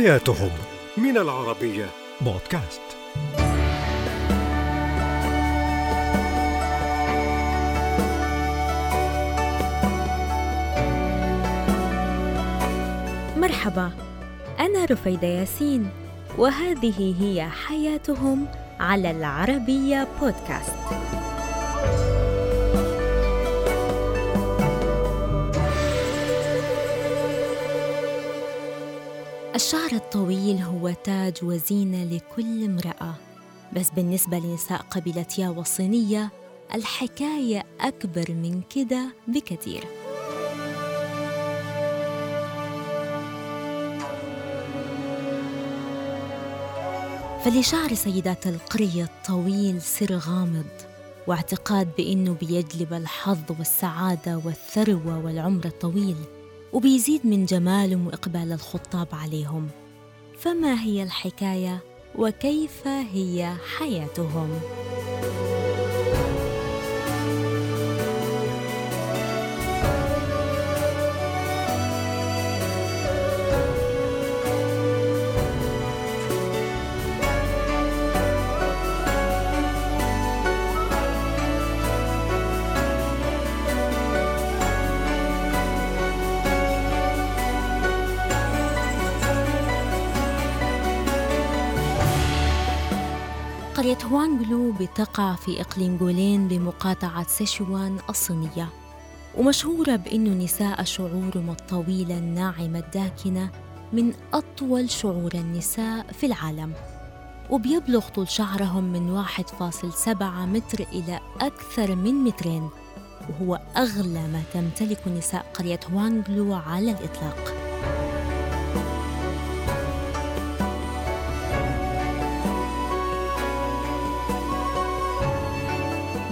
حياتهم من العربية. بودكاست. مرحبا أنا رفيدة ياسين وهذه هي حياتهم على العربية بودكاست. الشعر الطويل هو تاج وزينة لكل امرأة. بس بالنسبة لنساء قبيلة ياو الصينية الحكاية أكبر من كده بكثير. فلشعر سيدات القرية الطويل سر غامض واعتقاد بأنه بيجلب الحظ والسعادة والثروة والعمر الطويل. وبيزيد من جمالهم وإقبال الخطاب عليهم فما هي الحكاية وكيف هي حياتهم؟ قرية هوانغلو بتقع في إقليم جولين بمقاطعة سيشوان الصينية. ومشهورة بأنه نساء شعورهم الطويلة الناعمة الداكنة من أطول شعور النساء في العالم. وبيبلغ طول شعرهم من 1.7 متر إلى أكثر من مترين. وهو أغلى ما تمتلك نساء قرية هوانغلو على الإطلاق.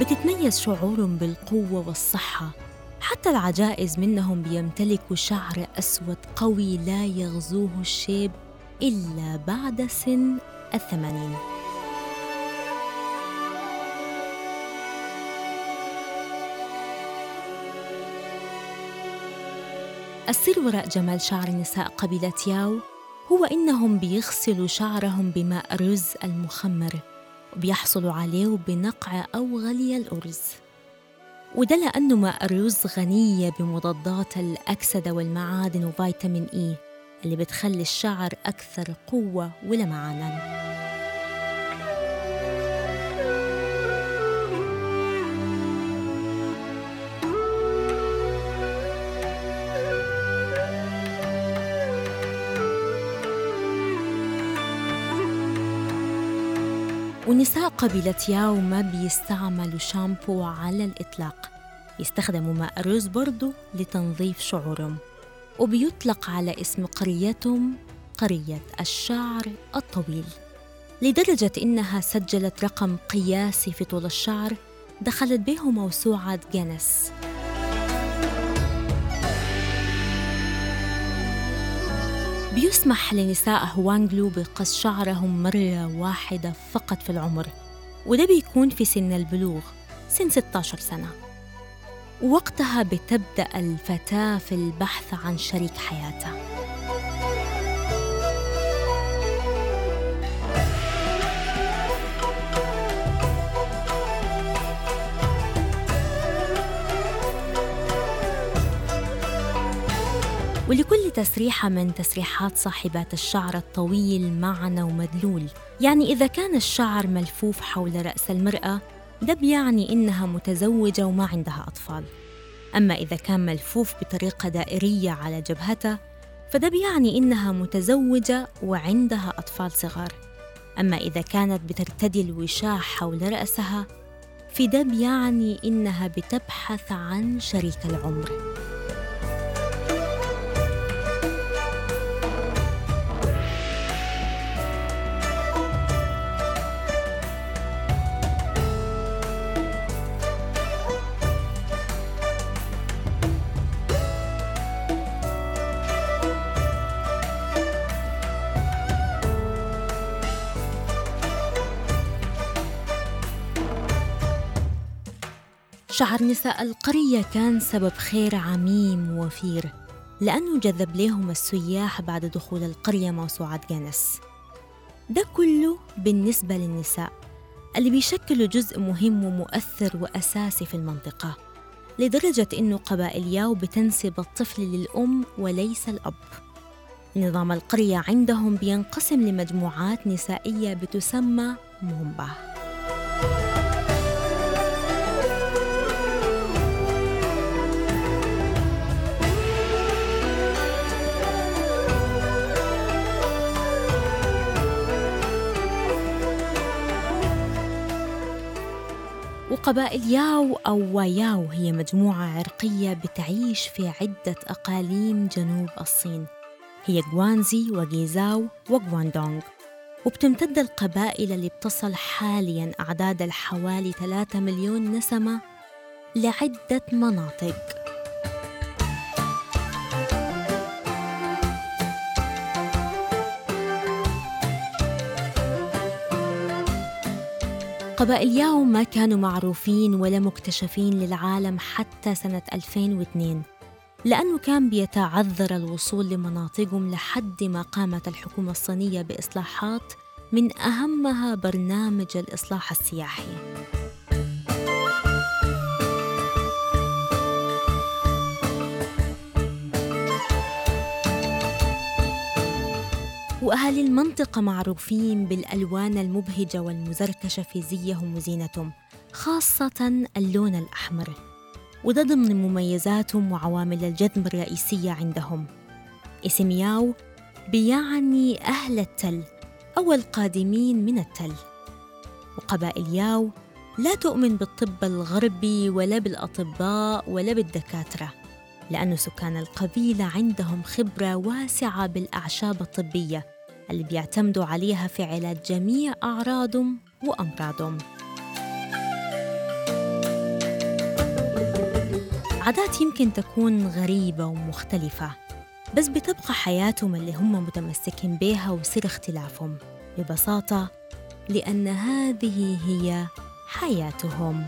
بتتميز شعورهم بالقوة والصحة. حتى العجائز منهم بيمتلكوا شعر أسود قوي لا يغزوه الشيب إلا بعد سن الثمانين. السر وراء جمال شعر نساء قبيلة ياو هو إنهم بيغسلوا شعرهم بماء الرز المخمر. وبيحصلوا عليه بنقع أو غلي الأرز. وده لأنه ماء الرز غنية بمضادات الأكسدة والمعادن وفيتامين إي اللي بتخلي الشعر أكثر قوة ولمعانا قبيلة ياو ما بيستعملوا شامبو على الإطلاق. يستخدموا ماء الرز برضو لتنظيف شعورهم. وبيطلق على اسم قريتهم قرية الشعر الطويل. لدرجة إنها سجلت رقم قياسي في طول الشعر دخلت به موسوعة جينيس. بيسمح لنساء هوانغلو بقص شعرهم مرة واحدة فقط في العمر وده بيكون في سن البلوغ سن 16 سنة. ووقتها بتبدأ الفتاة في البحث عن شريك حياتها. ولكل تسريحة من تسريحات صاحبات الشعر الطويل معنى ومدلول. يعني إذا كان الشعر ملفوف حول رأس المرأة ده بيعني إنها متزوجة وما عندها أطفال. أما إذا كان ملفوف بطريقة دائرية على جبهتها فده بيعني إنها متزوجة وعندها أطفال صغار. أما إذا كانت بترتدي الوشاح حول رأسها فده بيعني إنها بتبحث عن شريك العمر. شعر نساء القرية كان سبب خير عميم ووفير لأنه جذب لهم السياح بعد دخول القرية موسوعة جينيس ده كله بالنسبة للنساء اللي بيشكلوا جزء مهم ومؤثر وأساسي في المنطقة لدرجة إنه قبائل ياو بتنسب الطفل للأم وليس الأب. نظام القرية عندهم بينقسم لمجموعات نسائية بتسمى مومبا. وقبائل ياو أو واياو هي مجموعة عرقية بتعيش في عدة أقاليم جنوب الصين. هي جوانزي وجيزاو وجواندونغ وبتمتد القبائل اللي بتصل حالياً أعداد الحوالي 3 مليون نسمة لعدة مناطق. قبائل ياو ما كانوا معروفين ولا مكتشفين للعالم حتى سنة 2002 لأنه كان بيتعذر الوصول لمناطقهم لحد ما قامت الحكومة الصينية بإصلاحات من أهمها برنامج الإصلاح السياحي. وأهالي المنطقة معروفين بالألوان المبهجة والمزركشة في زيهم وزينتهم خاصة اللون الأحمر. وده ضمن مميزاتهم وعوامل الجذب الرئيسية عندهم. اسم ياو بيعني أهل التل أو القادمين من التل. وقبائل ياو لا تؤمن بالطب الغربي ولا بالأطباء ولا بالدكاترة لأن سكان القبيلة عندهم خبرة واسعة بالأعشاب الطبية اللي بيعتمدوا عليها في علاج جميع أعراضهم وأمراضهم. عادات يمكن تكون غريبة ومختلفة بس بتبقى حياتهم اللي هم متمسكين بيها وسر اختلافهم ببساطة لأن هذه هي حياتهم.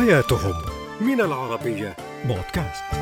حياتهم من العربية بودكاست.